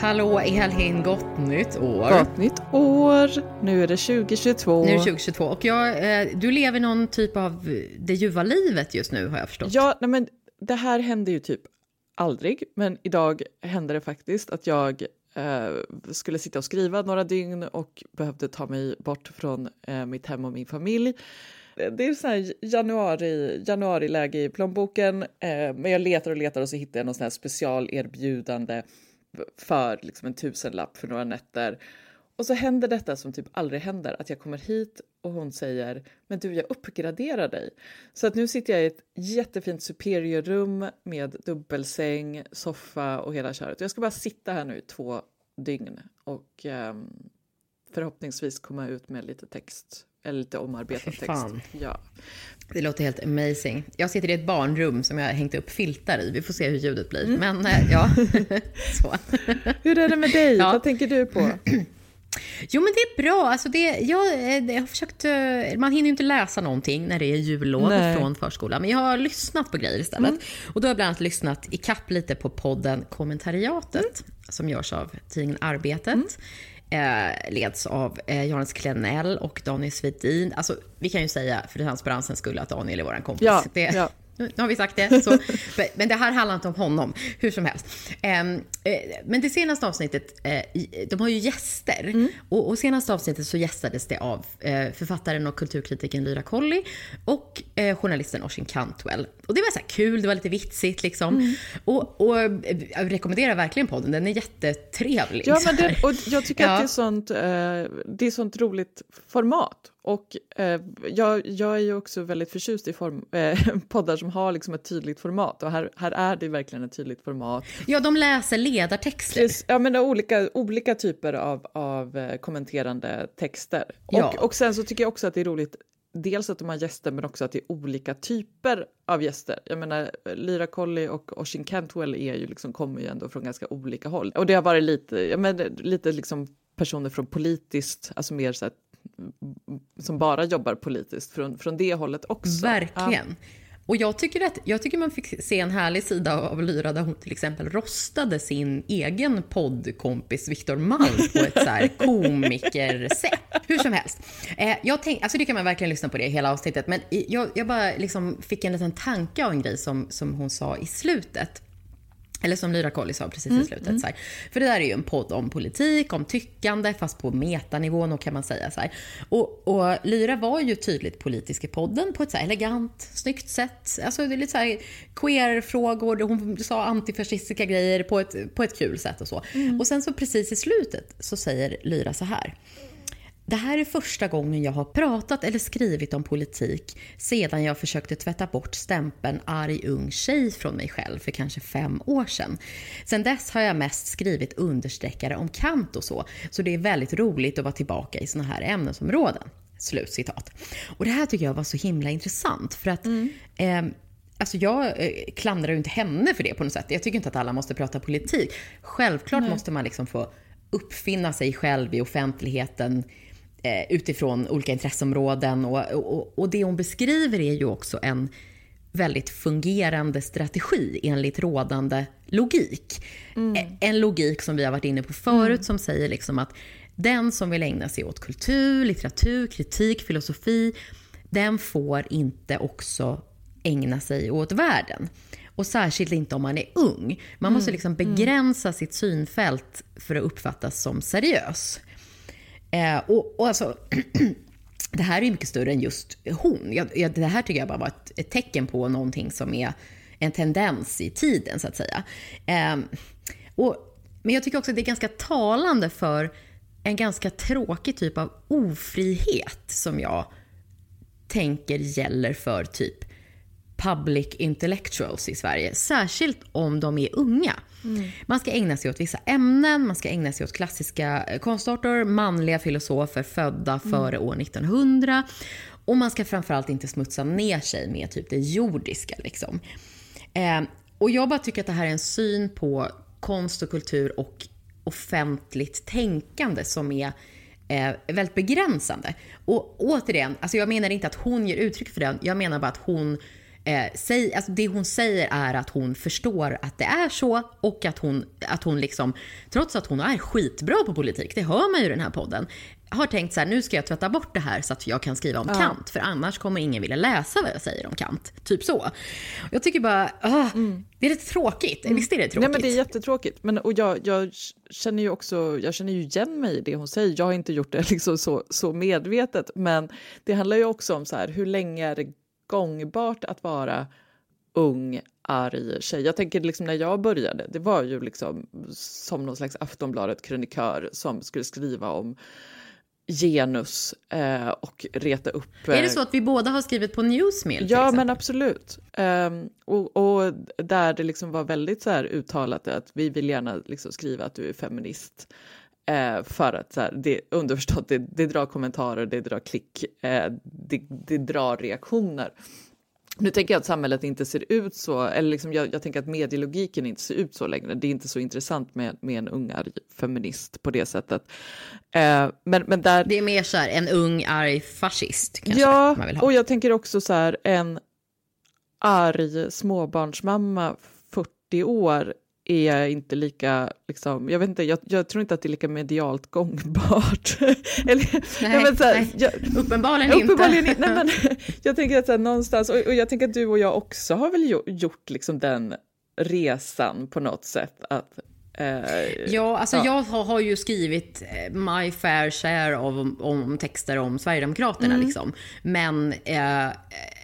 Hallå Elin, gott nytt år. Gott nytt år! Nu är det 2022. Nu är det 2022 och jag, eh, du lever någon typ av det ljuva livet just nu har jag förstått. Ja, nej men det här händer ju typ aldrig, men idag hände det faktiskt att jag eh, skulle sitta och skriva några dygn och behövde ta mig bort från eh, mitt hem och min familj. Det är så här januari, januariläge i plånboken, eh, men jag letar och letar och så hittar jag någon sån här specialerbjudande för liksom en tusenlapp för några nätter. Och så händer detta som typ aldrig händer, att jag kommer hit och hon säger men du, jag uppgraderar dig. Så att nu sitter jag i ett jättefint superiorrum med dubbelsäng, soffa och hela köret. Jag ska bara sitta här nu i två dygn och um, förhoppningsvis komma ut med lite text eller lite omarbetad text. Ja. Det låter helt amazing. Jag sitter i ett barnrum som jag har hängt upp filtar i. Vi får se hur ljudet blir. Mm. Men eh, ja, så. Hur är det med dig? Ja. Vad tänker du på? Jo, men det är bra. Alltså det, jag, eh, jag har försökt, eh, man hinner ju inte läsa någonting när det är jullov Nej. från förskolan. Men jag har lyssnat på grejer istället. Mm. Och då har jag bland annat lyssnat i kapp lite på podden Kommentariatet, mm. som görs av tidningen Arbetet. Eh, leds av eh, Johannes Klenell och Daniel Svedin. Alltså, vi kan ju säga för transparensens skull att Daniel är vår kompis. Ja, det, ja. Nu har vi sagt det. Så, men det här handlar inte om honom, hur som helst. Ehm, eh, men det senaste avsnittet, eh, de har ju gäster. Mm. Och, och senaste avsnittet så gästades det av eh, författaren och kulturkritiken Lyra Colley och journalisten Oshin Cantwell. Och det var så kul, det var lite vitsigt liksom. Mm. Och, och jag rekommenderar verkligen podden, den är jättetrevlig. Ja, men det, och jag tycker ja. att det är, sånt, det är sånt roligt format. Och eh, jag, jag, är ju också väldigt förtjust i form, eh, poddar som har liksom ett tydligt format och här, här är det verkligen ett tydligt format. Ja, de läser ledartexter. Ja, men olika, olika typer av, av eh, kommenterande texter. Ja. Och, sen så tycker jag också att det är roligt dels att de har gäster men också att det är olika typer av gäster. Jag menar, Lyra Colley och Oshin Cantwell är ju liksom, kommer ju ändå från ganska olika håll. Och det har varit lite, ja, men, lite liksom personer från politiskt, alltså mer så här som bara jobbar politiskt från, från det hållet också. Verkligen. Ja. Och jag tycker, att, jag tycker man fick se en härlig sida av Lyra där hon till exempel rostade sin egen poddkompis Viktor Malm på ett så här komikersätt. Hur som helst. Eh, jag tänk, alltså det kan man verkligen lyssna på det hela avsnittet. Men jag, jag bara liksom fick en liten tanke av en grej som, som hon sa i slutet. Eller som Lyra Colli sa precis mm, i slutet. Mm. Så här. För det där är ju en podd om politik, om tyckande, fast på metanivån kan man säga. Så här. Och, och Lyra var ju tydligt politisk i podden på ett så elegant, snyggt sätt. Alltså det är lite så här queer-frågor, hon sa antifascistiska grejer på ett, på ett kul sätt och så. Mm. Och sen så precis i slutet så säger Lyra så här. Det här är första gången jag har pratat eller skrivit om politik sedan jag försökte tvätta bort stämpeln arg ung tjej från mig själv för kanske fem år sedan. Sen dess har jag mest skrivit understreckare om Kant och så, så det är väldigt roligt att vara tillbaka i såna här ämnesområden. Slutcitat. Och det här tycker jag var så himla intressant för att mm. eh, Alltså jag eh, klandrar ju inte henne för det på något sätt. Jag tycker inte att alla måste prata politik. Självklart Nej. måste man liksom få uppfinna sig själv i offentligheten utifrån olika intresseområden. Och, och, och det hon beskriver är ju också en väldigt fungerande strategi enligt rådande logik. Mm. Eh, en logik som vi har varit inne på förut mm. som säger liksom att den som vill ägna sig åt kultur, litteratur, kritik, filosofi, den får inte också ägna sig åt världen. Och särskilt inte om man är ung. Man måste mm. liksom mm. begränsa sitt synfält för att uppfattas som seriös. Eh, och, och alltså, det här är mycket större än just hon. Jag, jag, det här tycker jag bara var ett, ett, tecken på någonting som är en tendens i tiden, så att säga. Eh, och, men jag tycker också att det är ganska talande för en ganska tråkig typ av ofrihet som jag tänker gäller för typ public intellectuals i Sverige. Särskilt om de är unga. Mm. Man ska ägna sig åt vissa ämnen, man ska ägna sig åt klassiska eh, konstarter, manliga filosofer födda mm. före år 1900. Och man ska framförallt inte smutsa ner sig med typ det jordiska. Liksom. Eh, och jag bara tycker att det här är en syn på konst och kultur och offentligt tänkande som är eh, väldigt begränsande. Och återigen, alltså jag menar inte att hon ger uttryck för det, jag menar bara att hon Eh, säg, alltså det hon säger är att hon förstår att det är så och att hon, att hon liksom, trots att hon är skitbra på politik, det hör man ju i den här podden, har tänkt så här, nu ska jag tvätta bort det här så att jag kan skriva om ja. Kant, för annars kommer ingen vilja läsa vad jag säger om Kant. Typ så. Jag tycker bara, uh, mm. det är lite tråkigt. Mm. Visst är det tråkigt? Nej men det är jättetråkigt. Men, och jag, jag, känner ju också, jag känner ju igen mig i det hon säger. Jag har inte gjort det liksom så, så medvetet, men det handlar ju också om så här, hur länge är det gångbart att vara ung, arg tjej. Jag tänker liksom när jag började, det var ju liksom som någon slags Aftonbladet-krönikör som skulle skriva om genus eh, och reta upp... Eh, är det så att vi båda har skrivit på Newsmill? Ja, men absolut. Eh, och, och, där det liksom var väldigt så här uttalat att vi vill gärna liksom skriva att du är feminist. Eh, för att så här, det underförstått, det, det drar kommentarer, det drar klick, eh, det, det drar reaktioner. Nu tänker jag att samhället inte ser ut så, eller liksom jag, jag, tänker att medielogiken inte ser ut så längre. Det är inte så intressant med, med en ung arg feminist på det sättet. Eh, men, men där... Det är mer så här, en ung arg fascist kanske ja, och jag tänker också så här, en arg småbarnsmamma 40 år är inte lika, liksom, jag vet inte, jag, jag, tror inte att det är lika medialt gångbart. Eller, nej, men, här, nej. Jag, uppenbarligen, uppenbarligen inte. nej, men, jag tänker att så här, någonstans, och, och, jag tänker att du och jag också har väl gjort liksom den resan på något sätt, att Uh, ja, alltså ja. jag har, har, ju skrivit eh, my fair share av om, om texter om Sverigedemokraterna. Mm. Liksom. Men uh,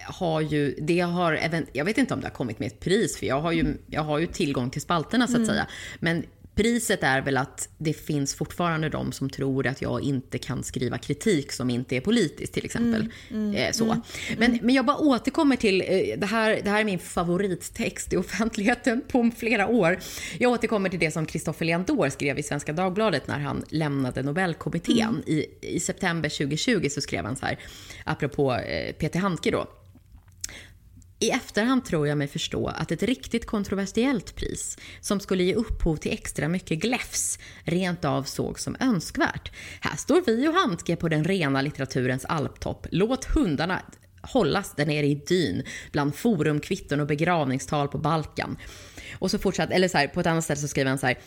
har ju, det har, jag vet inte om det har kommit med ett pris, för jag har ju, jag har ju tillgång till spalterna så att mm. säga. Men Priset är väl att det finns fortfarande de som tror att jag inte kan skriva kritik som inte är politisk till exempel. Mm, mm, eh, så. Mm, men, mm. men jag bara återkommer till, eh, det, här, det här är min favorittext i offentligheten på flera år. Jag återkommer till det som Kristoffer Leandor skrev i Svenska Dagbladet när han lämnade Nobelkommittén. Mm. I, I september 2020 så skrev han så här, apropå eh, Peter Handke då. I efterhand tror jag mig förstå att ett riktigt kontroversiellt pris, som skulle ge upphov till extra mycket gläfs, rent av såg som önskvärt. Här står vi och Handke på den rena litteraturens alptopp. Låt hundarna hållas där nere i dyn, bland forumkvitton och begravningstal på Balkan. Och så fortsatte, eller så här, på ett annat ställe så skriver han så här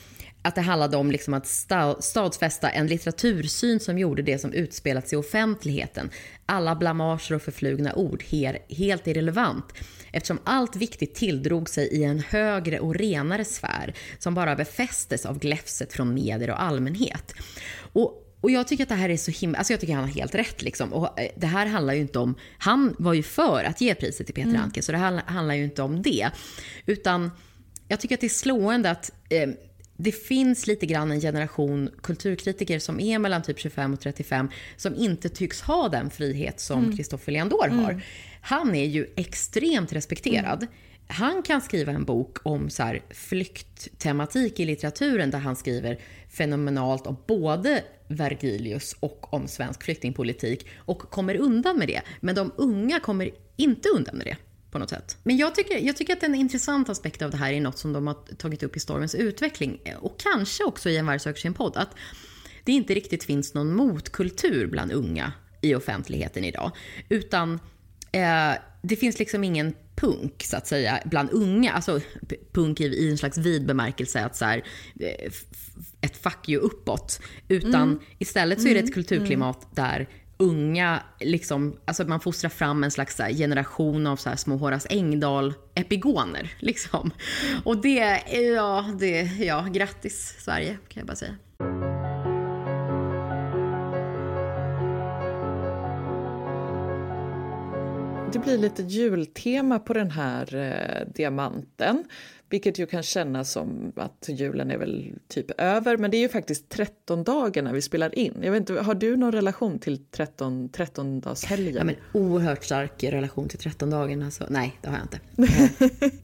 att det handlade om liksom att stadfästa en litteratursyn som gjorde det som utspelats i offentligheten, alla blamager och förflugna ord, helt irrelevant eftersom allt viktigt tilldrog sig i en högre och renare sfär som bara befästes av gläfset från medier och allmänhet. Och och jag tycker att det här är så himla... Alltså jag tycker han har helt rätt. Liksom. Och eh, det här handlar ju inte om... Han var ju för att ge priset till Peter mm. Anke, så det här handlar ju inte om det. Utan jag tycker att det är slående att eh, det finns lite grann en generation kulturkritiker som är mellan typ 25 och 35 som inte tycks ha den frihet som Kristoffer mm. Leandor har. Mm. Han är ju extremt respekterad. Mm. Han kan skriva en bok om så här flykttematik i litteraturen där han skriver fenomenalt om både Vergilius och om svensk flyktingpolitik och kommer undan med det. Men de unga kommer inte undan med det på något sätt. Men jag tycker, jag tycker att en intressant aspekt av det här är något som de har tagit upp i Stormens utveckling och kanske också i en varg söker sin podd. Att det inte riktigt finns någon motkultur bland unga i offentligheten idag. Utan eh, det finns liksom ingen punk, så att säga, bland unga. Alltså punk i en slags vid bemärkelse, att så här, eh, ett fuck you uppåt. Utan mm. istället så är det ett mm. kulturklimat mm. där unga, liksom, alltså man fostrar fram en slags generation av så här små Horace Engdahl-epigoner. Liksom. Och det, ja, det, ja, grattis Sverige kan jag bara säga. Det blir lite jultema på den här eh, diamanten. Vilket ju kan kännas som att julen är väl typ över, men det är ju faktiskt 13 dagar när vi spelar in. Jag vet inte, har du någon relation till 13, 13 dagshelgen? Ja, men oerhört stark relation till 13 dagarna. Alltså. Nej, det har jag inte.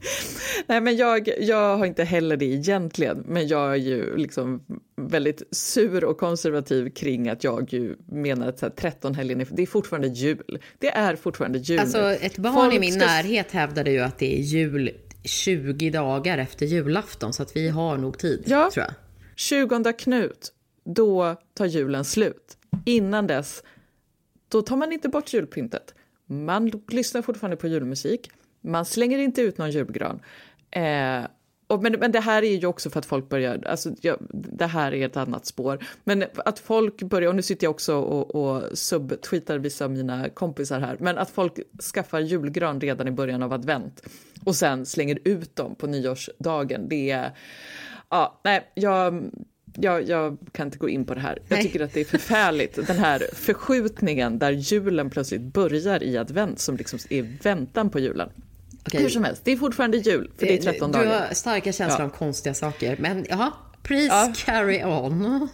Nej, men jag, jag har inte heller det egentligen, men jag är ju liksom väldigt sur och konservativ kring att jag ju menar att så här, 13 helgen är, det är fortfarande jul. Det är fortfarande jul. Alltså ett barn Folk i min ska... närhet hävdade ju att det är jul 20 dagar efter julafton, så att vi har nog tid. Ja. tror jag. 20 Knut, då tar julen slut. Innan dess, då tar man inte bort julpyntet. Man lyssnar fortfarande på julmusik. man slänger inte ut någon julgran. Eh, och men, men det här är ju också för att folk börjar, alltså, ja, det här är ett annat spår. Men att folk börjar, och nu sitter jag också och, och subtweetar vissa av mina kompisar här, men att folk skaffar julgran redan i början av advent och sen slänger ut dem på nyårsdagen, det är, ja, nej, jag, jag, jag, kan inte gå in på det här. Jag tycker att det är förfärligt, den här förskjutningen där julen plötsligt börjar i advent som liksom är väntan på julen. Okej. Hur som helst, det är fortfarande jul, för det är 13 dagar. Du har starka känslor ja. om konstiga saker, men jaha, please ja. carry on.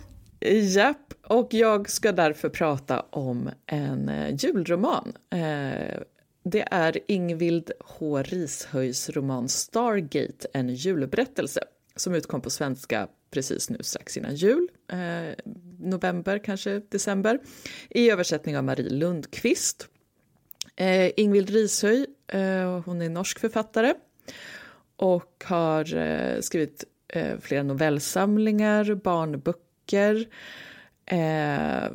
Japp, och jag ska därför prata om en eh, julroman. Eh, det är Ingvild H. Rishöjs roman Stargate, en julberättelse som utkom på svenska precis nu strax innan jul, eh, november, kanske december, i översättning av Marie Lundqvist. Eh, Ingvild Rishöj, Eh, hon är norsk författare och har eh, skrivit eh, flera novellsamlingar, barnböcker.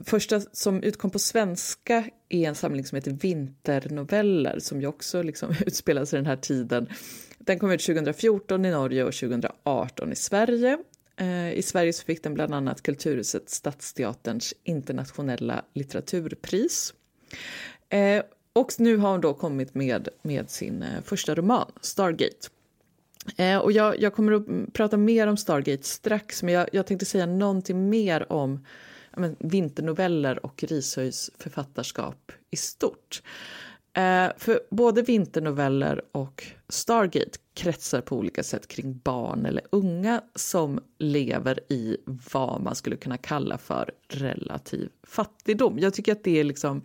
Första som utkom på svenska är en samling som heter Vinternoveller som ju också liksom utspelar sig den här tiden. Den kom ut 2014 i Norge och 2018 i Sverige. I Sverige så fick den bland annat Kulturhuset Stadsteaterns internationella litteraturpris. Och nu har hon då kommit med, med sin eh, första roman, Stargate. Eh, och jag, jag, kommer att prata mer om Stargate strax, men jag, jag tänkte säga någonting mer om men, vinternoveller och Rishöjs författarskap i stort. Eh, för både vinternoveller och Stargate kretsar på olika sätt kring barn eller unga som lever i vad man skulle kunna kalla för relativ fattigdom. Jag tycker att det är liksom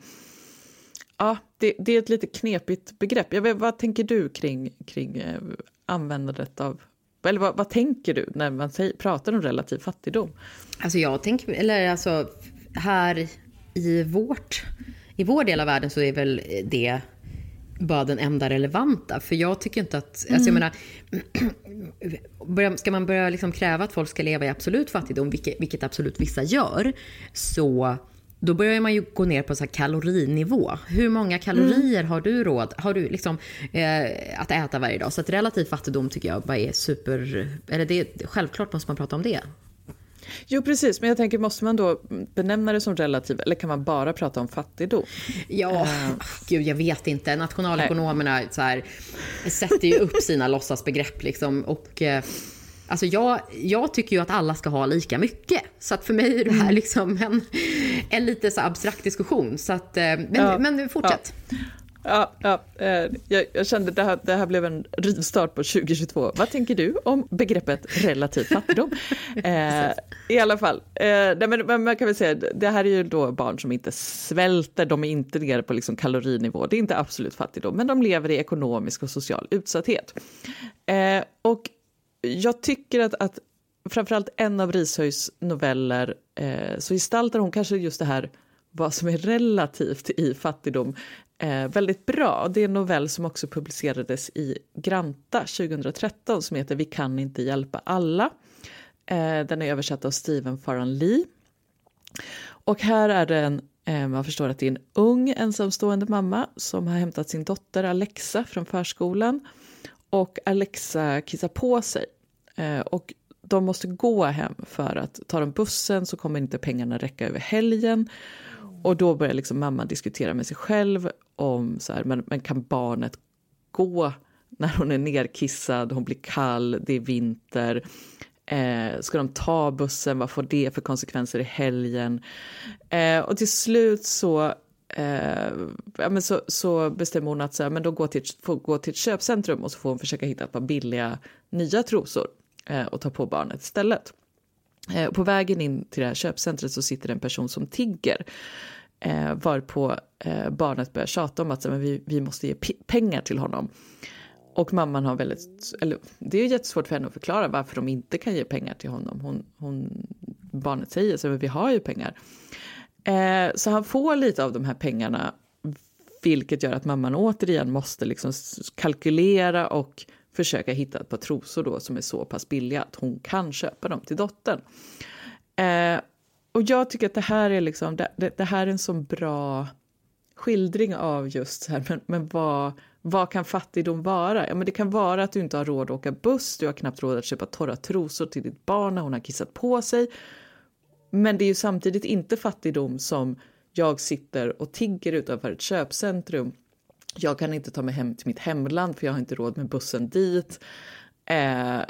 Ja, det, det, är ett lite knepigt begrepp. Jag vet, vad tänker du kring, kring eh, användandet av... Eller vad, vad, tänker du när man säger, pratar om relativ fattigdom? Alltså jag tänker, eller alltså här i vårt, i vår del av världen så är väl det bara den enda relevanta. För jag tycker inte att, mm. alltså jag mm. menar, ska man börja liksom kräva att folk ska leva i absolut fattigdom, vilket, vilket absolut vissa gör, så då börjar man ju gå ner på så kalorinivå. Hur många kalorier mm. har du råd har du liksom, eh, att äta varje dag? Så att relativ fattigdom tycker jag bara är super... Eller det, självklart måste man prata om det. Jo precis, men jag tänker måste man då benämna det som relativ eller kan man bara prata om fattigdom? Ja, uh, gud jag vet inte. Nationalekonomerna så här, sätter ju upp sina låtsasbegrepp liksom och eh, Alltså jag, jag tycker ju att alla ska ha lika mycket. Så att för mig är det här mm. liksom en, en lite så abstrakt diskussion. Så att, eh, men, ja, men fortsätt. Ja. Ja, ja eh, jag, jag, kände det här, det här blev en rivstart på 2022. Vad tänker du om begreppet relativ fattigdom? eh, I alla fall, eh, men, men, man kan väl säga det här är ju då barn som inte svälter, de är inte nere på liksom kalorinivå, det är inte absolut fattigdom, men de lever i ekonomisk och social utsatthet. Eh, och jag tycker att, att framförallt en av Rishöjs noveller eh, så gestaltar hon kanske just det här vad som är relativt i fattigdom eh, väldigt bra. Det är en novell som också publicerades i Granta 2013 som heter Vi kan inte hjälpa alla. Eh, den är översatt av Stephen Farran Lee. Och här är det en eh, man förstår att det är en ung ensamstående mamma som har hämtat sin dotter Alexa från förskolan och Alexa kissar på sig. Eh, och de måste gå hem för att tar de bussen så kommer inte pengarna räcka över helgen. Och då börjar liksom mamman diskutera med sig själv om så här, men, men kan barnet gå när hon är nerkissad, hon blir kall, det är vinter. Eh, ska de ta bussen? Vad får det för konsekvenser i helgen? Eh, och till slut så Eh, ja, men så, så bestämmer hon att så här, men då gå till, får gå till ett köpcentrum och så får hon försöka hitta ett par billiga nya trosor eh, och ta på barnet istället. Eh, på vägen in till det här köpcentret så sitter en person som tigger eh, varpå eh, barnet börjar tjata om att så, men vi, vi måste ge pengar till honom. Och mamman har väldigt, eller det är jättesvårt för henne att förklara varför de inte kan ge pengar till honom. Hon, hon, barnet säger så, men vi har ju pengar. Eh, så han får lite av de här pengarna, vilket gör att mamman återigen måste liksom kalkylera och försöka hitta ett par trosor då som är så pass billiga att hon kan köpa dem till dottern. Eh, och jag tycker att det här är liksom, det, det, det, här är en så bra skildring av just så här, men, men vad, Vad kan fattigdom vara? Ja, men det kan vara att du inte har råd att åka buss, du har knappt råd att köpa torra trosor till ditt barn när hon har kissat på sig. Men det är ju samtidigt inte fattigdom som jag sitter och tigger utanför ett köpcentrum. Jag kan inte ta mig hem till mitt hemland för jag har inte råd med bussen dit. Eh,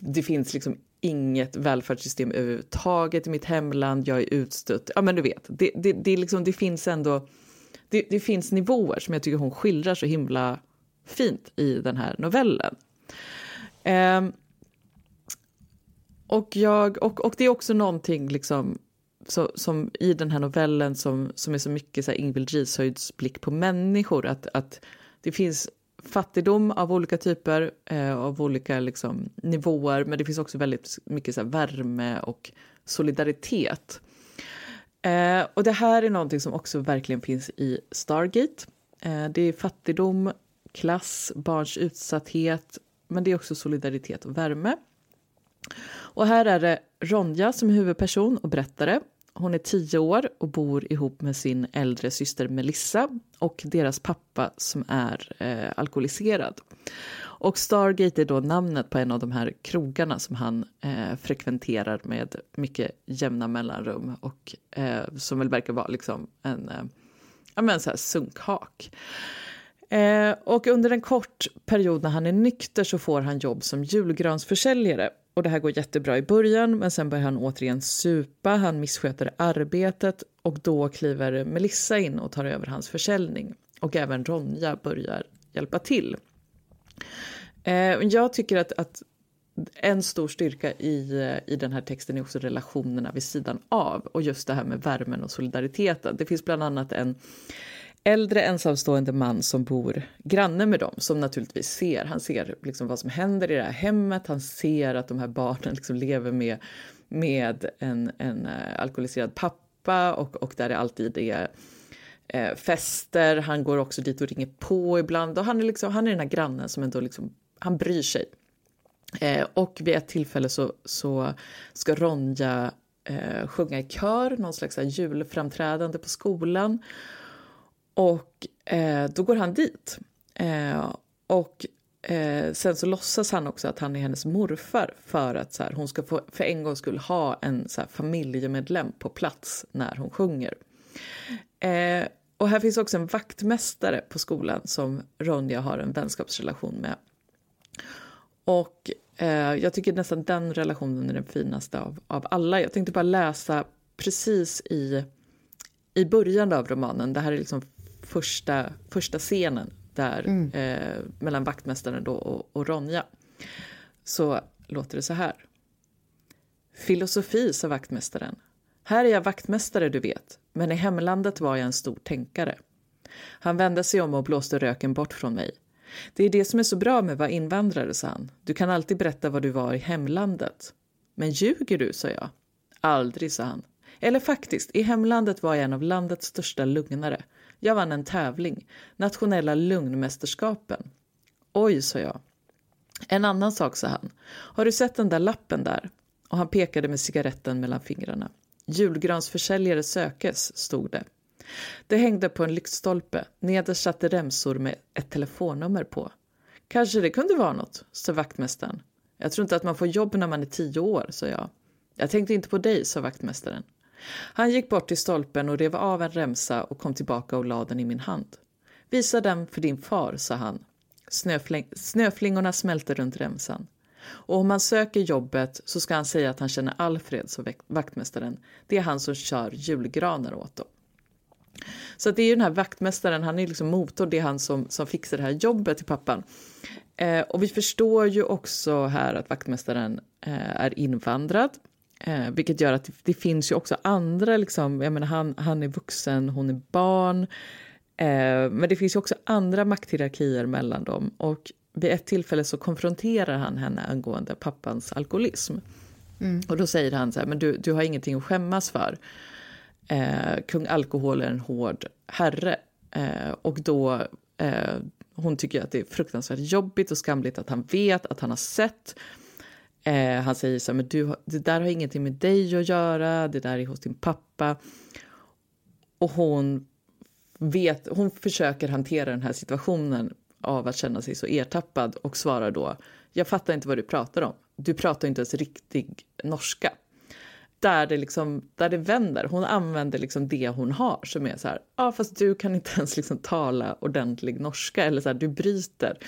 det finns liksom inget välfärdssystem överhuvudtaget i mitt hemland, jag är utstött. Ja men du vet, det, det, det, liksom, det finns ändå det, det, finns nivåer som jag tycker hon skildrar så himla fint i den här novellen. Eh, och, jag, och, och det är också någonting liksom, så, som i den här novellen som, som är så mycket så här Ingvild Gishöjds blick på människor. Att, att det finns fattigdom av olika typer, eh, av olika liksom, nivåer men det finns också väldigt mycket så här, värme och solidaritet. Eh, och det här är någonting som också verkligen finns i Stargate. Eh, det är fattigdom, klass, barns utsatthet men det är också solidaritet och värme. Och här är det Ronja som är huvudperson och berättare. Hon är tio år och bor ihop med sin äldre syster Melissa och deras pappa som är eh, alkoholiserad. Och Stargate är då namnet på en av de här krogarna som han eh, frekventerar med mycket jämna mellanrum och eh, som väl verkar vara liksom en, eh, ja, men så här sunkhak. Eh, och under en kort period när han är nykter så får han jobb som julgransförsäljare och det här går jättebra i början, men sen börjar han återigen supa, han missköter arbetet och då kliver Melissa in och tar över hans försäljning. Och även Ronja börjar hjälpa till. Eh, jag tycker att, att en stor styrka i, eh, i den här texten är också relationerna vid sidan av och just det här med värmen och solidariteten. Det finns bland annat en äldre ensamstående man som bor granne med dem som naturligtvis ser. Han ser liksom vad som händer i det här hemmet. Han ser att de här barnen liksom lever med, med en, en eh, alkoholiserad pappa och, och där det alltid är eh, fester. Han går också dit och ringer på ibland och han är, liksom, han är den här grannen som ändå liksom, han bryr sig. Eh, och vid ett tillfälle så, så ska Ronja eh, sjunga i kör, någon slags julframträdande på skolan. Och eh, då går han dit. Eh, och eh, sen så låtsas han också att han är hennes morfar för att så här, hon ska få, för en gång skulle ha en så här, familjemedlem på plats när hon sjunger. Eh, och här finns också en vaktmästare på skolan som Ronja har en vänskapsrelation med. Och eh, jag tycker nästan den relationen är den finaste av, av alla. Jag tänkte bara läsa precis i, i början av romanen. Det här är liksom första, första scenen där mm. eh, mellan vaktmästaren då och, och Ronja. Så låter det så här. Filosofi, sa vaktmästaren. Här är jag vaktmästare, du vet, men i hemlandet var jag en stor tänkare. Han vände sig om och blåste röken bort från mig. Det är det som är så bra med att vara invandrare, sa han. Du kan alltid berätta vad du var i hemlandet. Men ljuger du, sa jag. Aldrig, sa han. Eller faktiskt, i hemlandet var jag en av landets största lugnare. Jag vann en tävling, nationella lugnmästerskapen. Oj, sa jag. En annan sak, sa han. Har du sett den där lappen där? Och han pekade med cigaretten mellan fingrarna. Julgransförsäljare sökes, stod det. Det hängde på en lyktstolpe. Nederst satt remsor med ett telefonnummer på. Kanske det kunde vara något, sa vaktmästaren. Jag tror inte att man får jobb när man är tio år, sa jag. Jag tänkte inte på dig, sa vaktmästaren. Han gick bort till stolpen och rev av en remsa och kom tillbaka och lade den i min hand. Visa den för din far, sa han. Snöfling snöflingorna smälte runt remsan. Och om han söker jobbet så ska han säga att han känner Alfred, sa vaktmästaren. Det är han som kör julgranar åt dem. Så det är ju den här vaktmästaren, han är liksom motor, det är han som, som fixar det här jobbet till pappan. Eh, och vi förstår ju också här att vaktmästaren eh, är invandrad. Eh, vilket gör att det, det, finns ju också andra, liksom, jag menar han, han är vuxen, hon är barn. Eh, men det finns ju också andra makthierarkier mellan dem. Och vid ett tillfälle så konfronterar han henne angående pappans alkoholism. Mm. Och då säger han så här, men du, du har ingenting att skämmas för. Eh, kung Alkohol är en hård herre. Eh, och då, eh, hon tycker att det är fruktansvärt jobbigt och skamligt att han vet, att han har sett Eh, han säger så här, men du, det där har ingenting med dig att göra, det där är hos din pappa. Och hon vet, hon försöker hantera den här situationen av att känna sig så ertappad och svarar då jag fattar inte vad du pratar om. Du pratar inte ens riktig norska. Där det, liksom, där det vänder. Hon använder liksom det hon har som är så här, ja ah, fast du kan inte ens liksom tala ordentlig norska eller så här, du bryter.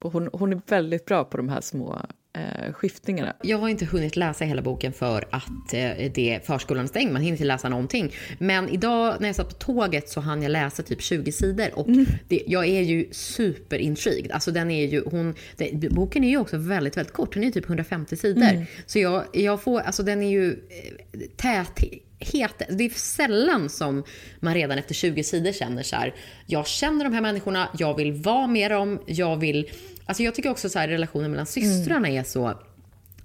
Hon, hon är väldigt bra på de här små eh, skiftningarna. Jag har inte hunnit läsa hela boken för att eh, det förskolan är stängd. Man hinner inte läsa någonting. Men idag när jag satt på tåget så hann jag läsa typ 20 sidor och mm. det, jag är ju superintrigued. Alltså den är ju, hon, det, boken är ju också väldigt, väldigt kort. Den är typ 150 sidor. Mm. Så jag, jag får, alltså den är ju eh, tät het. Det är sällan som man redan efter 20 sidor känner så här, jag känner de här människorna, jag vill vara med dem, jag vill Alltså jag tycker också så här, relationen mellan systrarna mm. är så,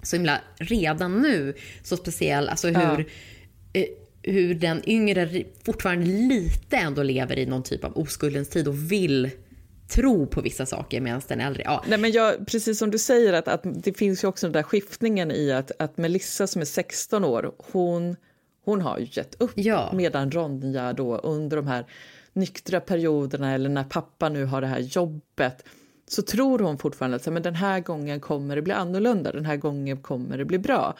så himla, redan nu, så speciell. Alltså hur, ja. eh, hur den yngre fortfarande lite ändå lever i någon typ av oskuldens tid och vill tro på vissa saker medan den äldre... Ja. Nej, men jag, precis som du säger, att, att det finns ju också den där skiftningen i att, att Melissa som är 16 år, hon, hon har ju gett upp. Ja. Medan Ronja då under de här nyktra perioderna eller när pappa nu har det här jobbet så tror hon fortfarande att men den här gången kommer det bli annorlunda, den här gången kommer det bli bra.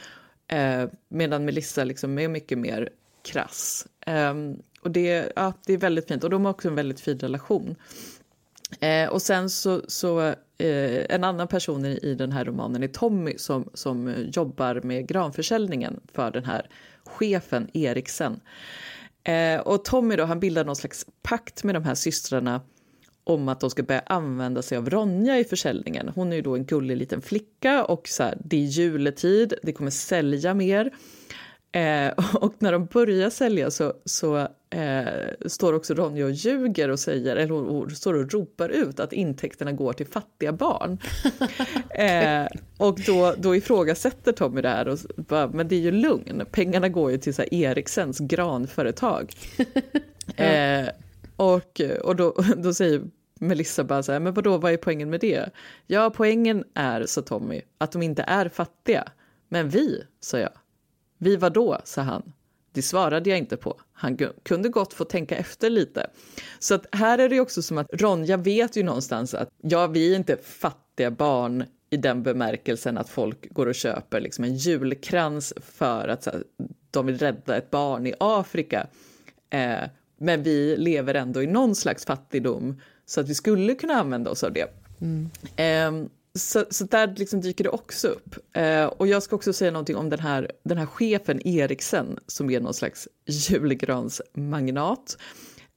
Eh, medan Melissa liksom är mycket mer krass. Eh, och det, ja, det är väldigt fint och de har också en väldigt fin relation. Eh, och sen så, så eh, en annan person i den här romanen är Tommy som, som eh, jobbar med granförsäljningen för den här chefen Eriksen. Eh, och Tommy då, han bildar någon slags pakt med de här systrarna om att de ska börja använda sig av Ronja i försäljningen. Hon är ju då en gullig liten flicka och så här, det är juletid, det kommer sälja mer. Eh, och när de börjar sälja så, så eh, står också Ronja och ljuger och säger, eller hon, hon, står och ropar ut att intäkterna går till fattiga barn. eh, och då, då ifrågasätter Tommy det här och bara, men det är ju lugn, pengarna går ju till så här, Eriksens granföretag. Eh, och, och då, då säger Melissa bara så här, men vadå, vad är poängen med det? Ja, poängen är, sa Tommy, att de inte är fattiga. Men vi, sa jag. Vi var då, sa han. Det svarade jag inte på. Han kunde gott få tänka efter lite. Så att här är det också som att Ronja vet ju någonstans att ja, vi är inte fattiga barn i den bemärkelsen att folk går och köper liksom en julkrans för att här, de vill rädda ett barn i Afrika. Eh, men vi lever ändå i någon slags fattigdom så att vi skulle kunna använda oss av det. Mm. Eh, så, så, där liksom dyker det också upp. Eh, och jag ska också säga någonting om den här, den här chefen Eriksen som är någon slags julgransmagnat.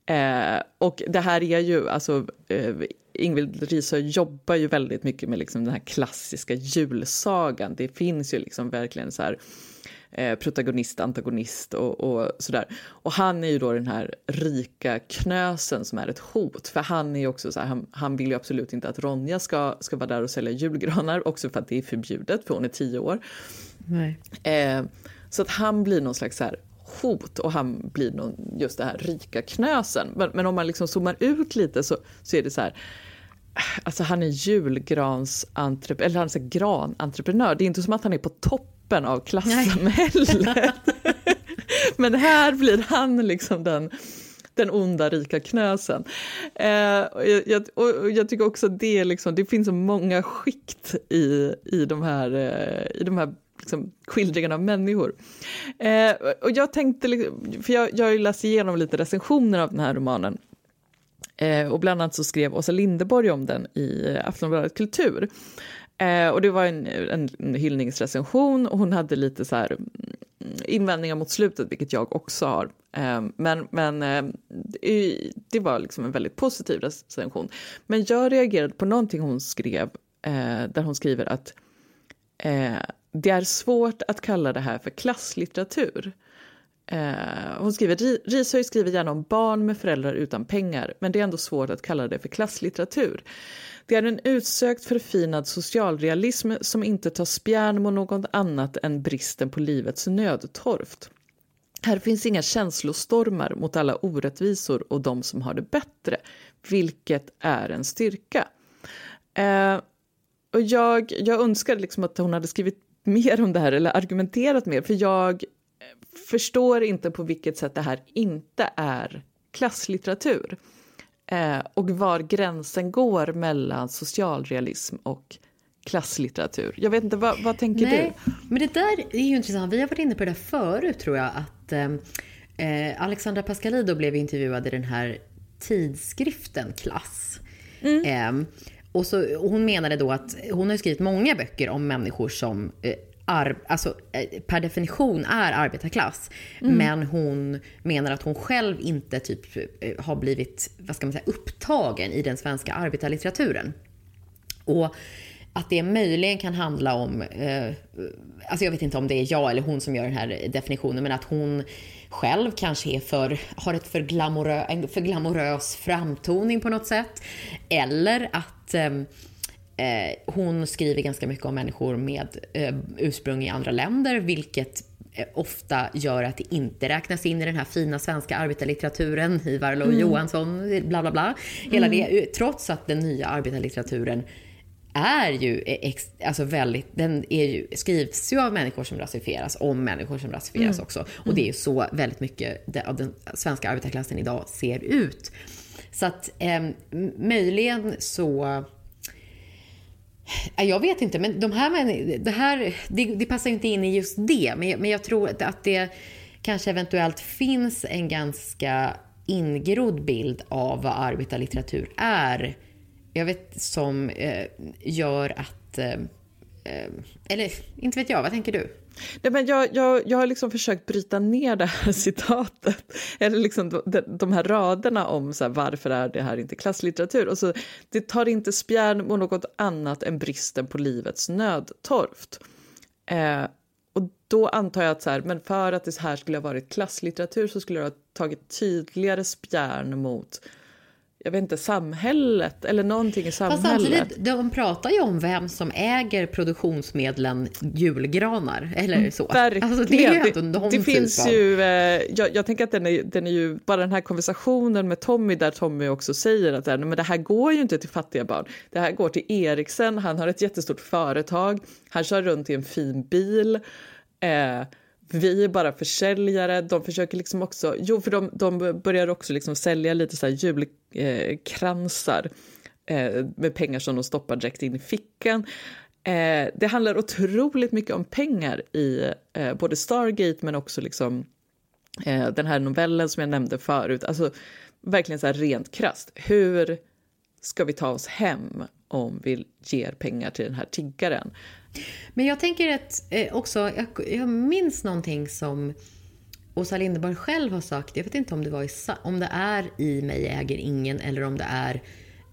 Eh, och det här är ju, alltså eh, Ingvild Risö jobbar ju väldigt mycket med liksom den här klassiska julsagan. Det finns ju liksom verkligen så här eh, protagonist, antagonist och, och, sådär. Och han är ju då den här rika knösen som är ett hot, för han är ju också så här, han, han, vill ju absolut inte att Ronja ska, ska vara där och sälja julgranar, också för att det är förbjudet, för hon är tio år. Eh, så att han blir någon slags så här hot och han blir någon, just det här rika knösen. Men, men om man liksom zoomar ut lite så, så är det så här, Alltså han är julgransentreprenör, eller han är granentreprenör. Det är inte som att han är på topp toppen av klassamhället. Men här blir han liksom den, den onda rika knösen. Eh, och, jag, och jag tycker också att det, liksom, det finns så många skikt i, i de här, eh, i de här liksom, skildringen av människor. Eh, och jag tänkte, för jag, jag har ju läst igenom lite recensioner av den här romanen. Eh, och bland annat så skrev Åsa Lindeborg om den i Aftonbladet Kultur. Eh, och det var en, en, en hyllningsrecension och hon hade lite så här mm, invändningar mot slutet, vilket jag också har. Eh, men men eh, det var liksom en väldigt positiv recension. Men jag reagerade på någonting hon skrev, eh, där hon skriver att eh, det är svårt att kalla det här för klasslitteratur. Eh, hon skriver, Rishöj skriver gärna om barn med föräldrar utan pengar, men det är ändå svårt att kalla det för klasslitteratur. Det är en utsökt förfinad socialrealism som inte tar spjärn mot något annat än bristen på livets nödtorft. Här finns inga känslostormar mot alla orättvisor och de som har det bättre, vilket är en styrka. Eh, och jag, jag önskar liksom att hon hade skrivit mer om det här eller argumenterat mer, för jag förstår inte på vilket sätt det här inte är klasslitteratur eh, och var gränsen går mellan socialrealism och klasslitteratur. Jag vet inte, vad, vad tänker Nej, du? Men det där är ju intressant. Vi har varit inne på det där förut tror jag. Att eh, Alexandra Pascalido blev intervjuad i den här tidskriften Klass. Mm. Eh, och, så, och hon menade då att hon har skrivit många böcker om människor som eh, ar, alltså, eh, per definition är arbetarklass. Mm. Men hon menar att hon själv inte typ eh, har blivit vad ska man säga, upptagen i den svenska arbetarlitteraturen. Och att det möjligen kan handla om, eh, alltså jag vet inte om det är jag eller hon som gör den här definitionen, men att hon själv kanske är för, har ett för glamorö, en för glamorös framtoning på något sätt. Eller att eh, eh, hon skriver ganska mycket om människor med eh, ursprung i andra länder, vilket eh, ofta gör att det inte räknas in i den här fina svenska arbetarlitteraturen, Ivar Lo mm. Johansson, bla bla bla. Hela mm. det, trots att den nya arbetarlitteraturen är ju ex, alltså väldigt, den är ju, skrivs ju av människor som rasifieras, om människor som rasifieras mm. också. Och det är ju så väldigt mycket av den svenska arbetarklassen idag ser ut. Så att eh, möjligen så jag vet inte, men de här, det här det, det passar inte in i just det. Men, men jag tror att det kanske eventuellt finns en ganska ingrodd bild av vad arbetarlitteratur är jag vet, som eh, gör att... Eh, eh, eller inte vet jag, vad tänker du? Nej, men jag, jag, jag har liksom försökt bryta ner det här citatet, eller liksom de, de här raderna om så här, varför är det här inte klasslitteratur. Och så, det tar inte spjärn mot något annat än bristen på livets nödtorft. Eh, och då antar jag att så här, men för att det här skulle ha varit klasslitteratur så skulle det ha tagit tydligare spjärn mot jag vet inte, samhället eller någonting i samhället. Fast samtidigt, de pratar ju om vem som äger produktionsmedlen julgranar eller så. Verkligen. Alltså, det är ju det, det finns ju, eh, jag, jag, tänker att den är, den är ju, bara den här konversationen med Tommy där Tommy också säger att men det här går ju inte till fattiga barn. Det här går till Eriksen, han har ett jättestort företag, han kör runt i en fin bil. Eh, vi är bara försäljare. De försöker liksom också, jo för de, de börjar också liksom sälja lite så här julkransar eh, med pengar som de stoppar direkt in i fickan. Eh, det handlar otroligt mycket om pengar i eh, både Stargate men också liksom eh, den här novellen som jag nämnde förut. Alltså verkligen så här rent krast. Hur ska vi ta oss hem om vi ger pengar till den här tiggaren? Men jag tänker att eh, också, jag, jag minns någonting som Åsa Linderborg själv har sagt, jag vet inte om det, var i, om det är i Mig äger ingen eller om det är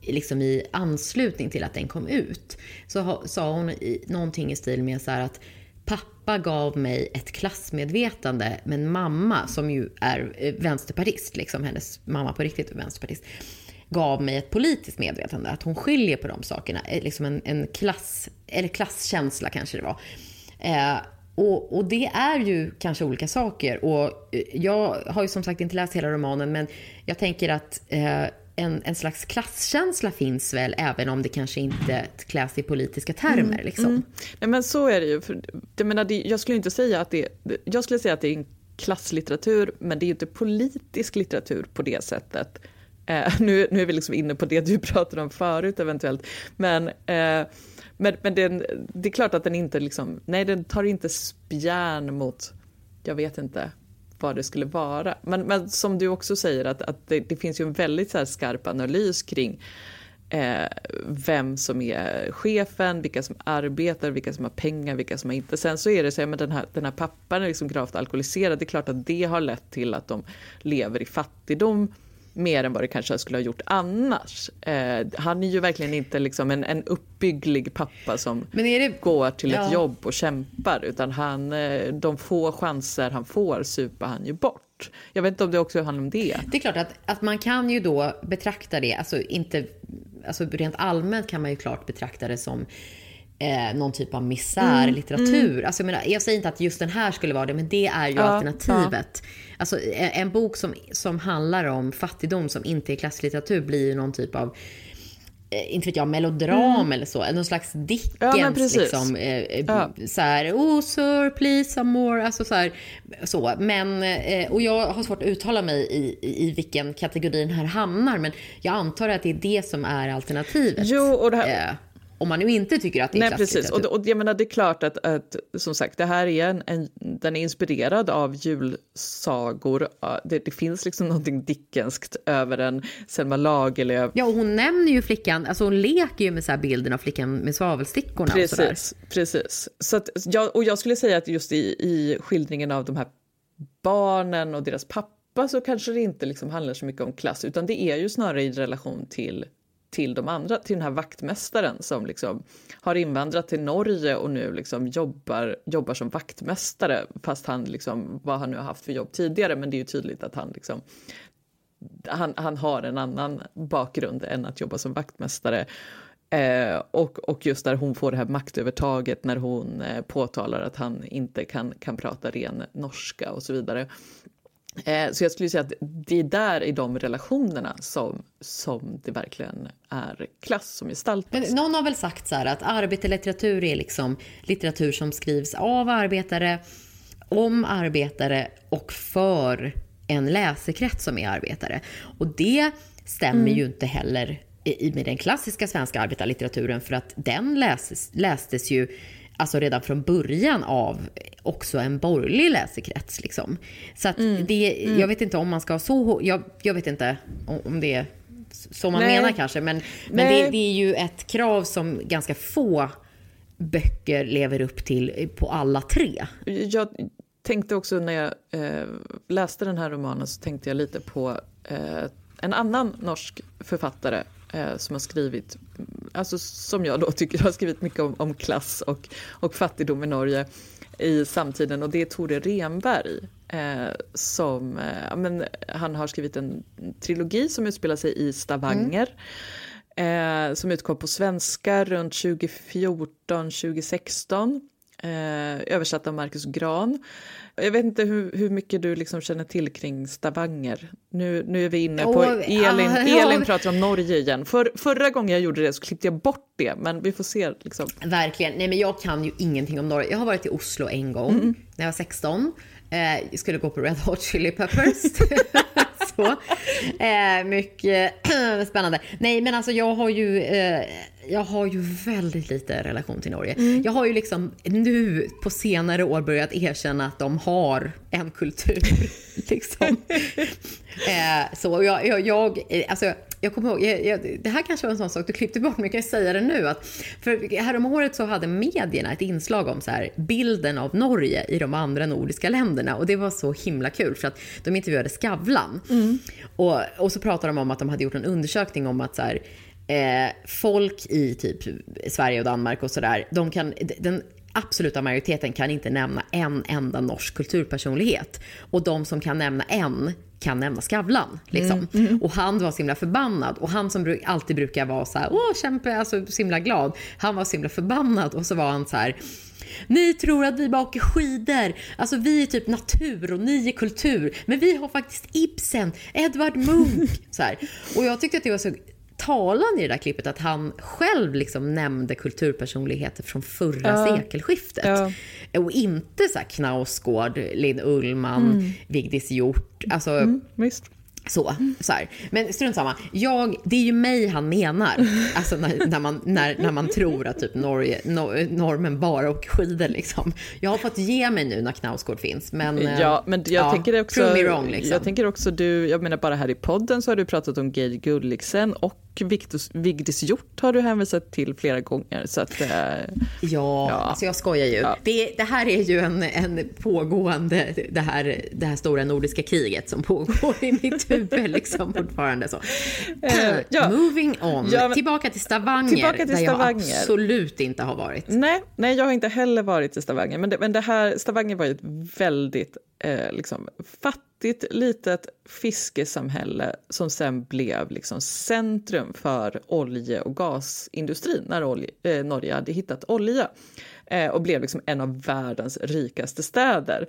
liksom i anslutning till att den kom ut. Så ha, sa hon i, någonting i stil med så att pappa gav mig ett klassmedvetande men mamma som ju är eh, vänsterpartist, liksom hennes mamma på riktigt är vänsterpartist gav mig ett politiskt medvetande. Att hon skiljer på de sakerna. Eh, liksom en, en klass, eller klasskänsla kanske det var. Eh, och, och, det är ju kanske olika saker. Och eh, jag har ju som sagt inte läst hela romanen men jag tänker att eh, en, en slags klasskänsla finns väl även om det kanske inte kläs i politiska termer. Mm, liksom. Mm. Nej, men så är det ju. För, jag, menar, det, jag skulle inte säga att det, jag skulle säga att det är en klasslitteratur men det är ju inte politisk litteratur på det sättet. Eh, nu, nu är vi liksom inne på det du pratade om förut eventuellt. Men, eh, men, men den, det är klart att den inte liksom, nej den tar inte spjärn mot, jag vet inte vad det skulle vara. Men, men som du också säger att, att det, det finns ju en väldigt så skarp analys kring eh, vem som är chefen, vilka som arbetar, vilka som har pengar, vilka som har inte. Sen så är det så att den här, den här pappan är liksom gravt alkoholiserad. Det är klart att det har lett till att de lever i fattigdom mer än vad det kanske skulle ha gjort annars. Eh, han är ju verkligen inte liksom en, en uppbygglig pappa som det, går till ja. ett jobb och kämpar utan han, eh, de få chanser han får supar han ju bort. Jag vet inte om det också handlar om det. Det är klart att, att man kan ju då betrakta det, alltså inte, alltså rent allmänt kan man ju klart betrakta det som eh, någon typ av misärlitteratur. Mm, mm. Alltså, jag, menar, jag säger inte att just den här skulle vara det, men det är ju ja, alternativet. Ja. Alltså, en bok som, som handlar om fattigdom som inte är klasslitteratur blir ju någon typ av eh, inte vet jag, melodram mm. eller så. Någon slags Dickens ja, liksom. Eh, eh, ja. Så här, oh sir, please some more. Alltså så här, så. Men, eh, och jag har svårt att uttala mig i, i, i vilken kategori den här hamnar. Men jag antar att det är det som är alternativet. Jo, och det här... Eh, om man nu inte tycker att det är Nej, precis. Och, och jag menar, det är klart att, att som sagt, det här är en, en den är inspirerad av julsagor. Det, det finns liksom någonting Dickenskt över den. Selma Lagerlöf. Ja, och hon nämner ju flickan, alltså hon leker ju med så bilden av flickan med svavelstickorna precis, och sådär. Precis, så att, jag, och jag skulle säga att just i, i skildringen av de här barnen och deras pappa så kanske det inte liksom handlar så mycket om klass utan det är ju snarare i relation till till de andra, till den här vaktmästaren som liksom har invandrat till Norge och nu liksom jobbar, jobbar som vaktmästare fast han liksom, vad han nu har haft för jobb tidigare men det är ju tydligt att han liksom han, han har en annan bakgrund än att jobba som vaktmästare. Eh, och, och just där hon får det här maktövertaget när hon eh, påtalar att han inte kan, kan prata ren norska och så vidare. Eh, så jag skulle säga att det är där i de relationerna som, som det verkligen är klass som gestaltas. Men någon har väl sagt så att arbetarlitteratur är liksom litteratur som skrivs av arbetare, om arbetare och för en läsekrets som är arbetare. Och det stämmer mm. ju inte heller i, med den klassiska svenska arbetarlitteraturen för att den läses, lästes ju alltså redan från början av också en borgerlig läsekrets. Liksom. Så att mm. det, mm. jag vet inte om man ska ha så, jag, jag vet inte om det är så man Nej. menar kanske, men, men det, det, är ju ett krav som ganska få böcker lever upp till på alla tre. Jag tänkte också när jag eh, läste den här romanen så tänkte jag lite på eh, en annan norsk författare eh, som har skrivit, alltså som jag då tycker har skrivit mycket om, om klass och, och fattigdom i Norge i samtiden och det är Tore Renberg. Eh, som, eh, men, han har skrivit en trilogi som utspelar sig i Stavanger. Mm. Eh, som utkom på svenska runt 2014-2016. Eh, översatt av Marcus Gran. Jag vet inte hur, hur mycket du liksom känner till kring Stavanger. Nu, nu är vi inne på oh, Elin. Ah, Elin pratar om Norge igen. För, förra gången jag gjorde det så klippte jag bort det, men vi får se. Liksom. Verkligen. Nej, men jag kan ju ingenting om Norge. Jag har varit i Oslo en gång mm. när jag var 16. Eh, skulle gå på Red Hot Chili Peppers. så. Eh, mycket spännande. Nej, men alltså jag har ju, eh, jag har ju väldigt lite relation till Norge. Mm. Jag har ju liksom nu på senare år börjat erkänna att de har en kultur. liksom. eh, så jag, jag, jag, alltså, jag kommer ihåg, jag, jag, det här kanske var en sån sak du klippte bort, men jag kan säga det nu. Att, för häromåret så hade medierna ett inslag om så här, bilden av Norge i de andra nordiska länderna. Och det var så himla kul, för att de intervjuade Skavlan. Mm. Och, och så pratade de om att de hade gjort en undersökning om att så här, eh, folk i typ Sverige och Danmark och sådär, de kan, den absoluta majoriteten kan inte nämna en enda norsk kulturpersonlighet. Och de som kan nämna en kan nämna Skavlan. Liksom. Mm, mm. Och han var så himla förbannad. Och han som alltid brukar vara så här, åh kämpe, alltså så himla glad. Han var så himla förbannad och så var han så här, ni tror att vi bara åker skidor. Alltså vi är typ natur och ni är kultur. Men vi har faktiskt Ibsen, Edvard Munch. Så här. Och jag tyckte att det var så talande i det där klippet att han själv liksom nämnde kulturpersonligheter från förra ja. sekelskiftet. Ja. Och inte så här Knausgård, Linn Ullman, mm. Vigdis Hjort. Alltså, mm, så, så här. Men strunt samma. Jag, det är ju mig han menar. Alltså när, när, man, när, när man tror att typ Norge, nor, normen bara åker skidor liksom. Jag har fått ge mig nu när Knausgård finns. Men, ja, men jag ja, tänker också, wrong, liksom. jag tänker också du, jag menar bara här i podden så har du pratat om Geir Gulliksen och Victus, Vigdis Hjort har du hänvisat till flera gånger. Så att, äh, ja, ja, alltså jag skojar ju. Ja. Det, det, här är ju en, en pågående, det här, det här stora nordiska kriget som pågår i mitt huvud liksom fortfarande. Så. Uh, ja. Moving on, ja, men, tillbaka till Stavanger, tillbaka till där Stavanger. jag absolut inte har varit. Nej, nej, jag har inte heller varit i Stavanger, men det, men det här, Stavanger var ju ett väldigt eh, liksom, fattigt litet fiskesamhälle som sen blev liksom, centrum för olje och gasindustrin när olje, eh, Norge hade hittat olja eh, och blev liksom en av världens rikaste städer.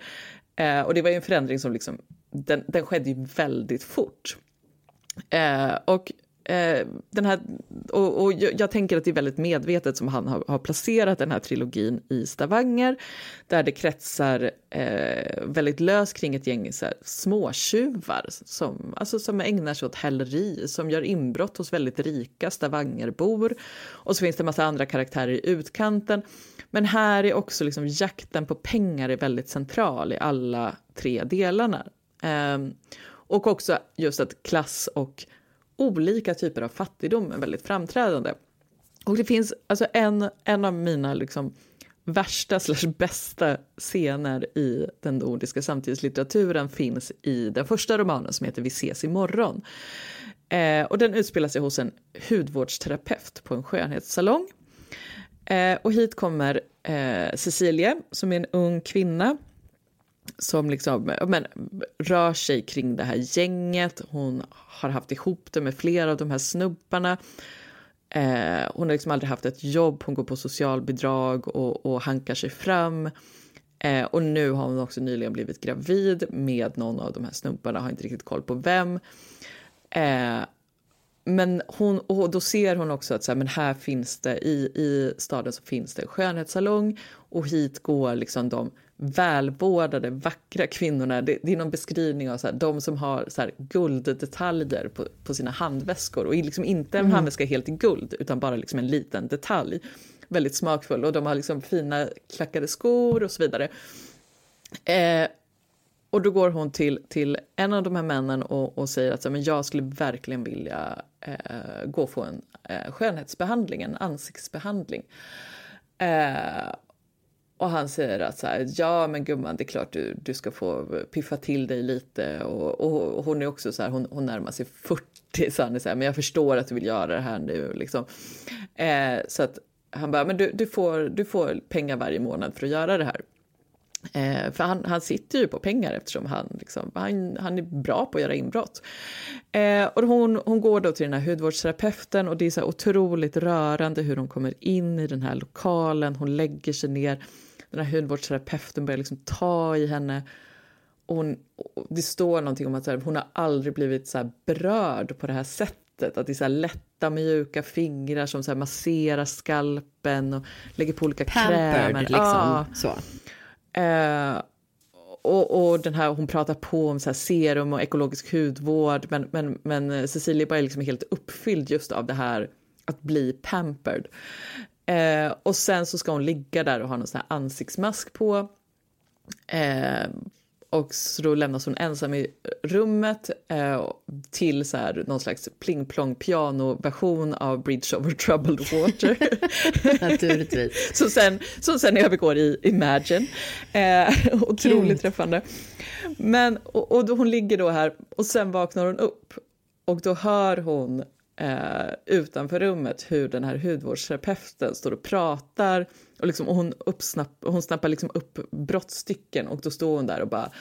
Eh, och det var en förändring som liksom, den, den skedde ju väldigt fort. Eh, och Eh, den här, och, och jag, jag, tänker att det är väldigt medvetet som han har, har placerat den här trilogin i Stavanger, där det kretsar eh, väldigt löst kring ett gäng så här, småtjuvar som, alltså, som ägnar sig åt häleri, som gör inbrott hos väldigt rika Stavangerbor. Och så finns det en massa andra karaktärer i utkanten. Men här är också liksom jakten på pengar är väldigt central i alla tre delarna. Eh, och också just att klass och olika typer av fattigdom är väldigt framträdande. Och det finns alltså en, en av mina liksom värsta slash bästa scener i den nordiska samtidslitteraturen finns i den första romanen som heter Vi ses imorgon. Eh, och den utspelar sig hos en hudvårdsterapeut på en skönhetssalong. Eh, och hit kommer eh, Cecilia som är en ung kvinna som liksom, men, rör sig kring det här gänget. Hon har haft ihop det med flera av de här snubbarna. Eh, hon har liksom aldrig haft ett jobb, hon går på socialbidrag och, och hankar sig fram. Eh, och nu har hon också nyligen blivit gravid med någon av de här snubbarna, har inte riktigt koll på vem. Eh, men hon, och då ser hon också att så här, men här finns det, i, i staden så finns det en skönhetssalong och hit går liksom de välvårdade, vackra kvinnorna. Det, det, är någon beskrivning av så här, de som har så här, gulddetaljer på, på sina handväskor och liksom inte en mm. handväska helt i guld utan bara liksom en liten detalj. Väldigt smakfull och de har liksom fina klackade skor och så vidare. Eh, och då går hon till, till en av de här männen och, och säger att men jag skulle verkligen vilja eh, gå få en eh, skönhetsbehandling, en ansiktsbehandling. Eh, och han säger att så här, ja men gumman det är klart du, du ska få piffa till dig lite och, och, och hon är också så här, hon, hon närmar sig 40 så han är så här, men jag förstår att du vill göra det här nu liksom. Eh, så att han bara, men du, du, får, du får pengar varje månad för att göra det här. Eh, för han, han sitter ju på pengar eftersom han, liksom, han, han är bra på att göra inbrott. Eh, och hon, hon går då till den här hudvårdsterapeuten och det är så otroligt rörande hur hon kommer in i den här lokalen. Hon lägger sig ner den här hudvårdsterapeuten börjar liksom ta i henne. Och hon, och det står någonting om att här, hon har aldrig blivit så berörd på det här sättet. Att det är så lätta mjuka fingrar som så masserar skalpen och lägger på olika Pampered, krämer. liksom. Ah. Så. Eh, och, och, den här, hon pratar på om så här serum och ekologisk hudvård men, men, men Cecilia bara är liksom helt uppfylld just av det här att bli pampered. Eh, och sen så ska hon ligga där och ha någon sån här ansiktsmask på. Eh, och så då lämnas hon ensam i rummet eh, till så här, någon slags pling-plong piano-version av Bridge over troubled water. Naturligtvis. som, sen, som sen övergår i Imagine. Eh, otroligt träffande. Men, och, och hon ligger då här och sen vaknar hon upp och då hör hon eh, utanför rummet hur den här hudvårdsterapeuten står och pratar och, liksom, och hon, uppsnapp, hon snappar liksom upp brottstycken och då står hon där och bara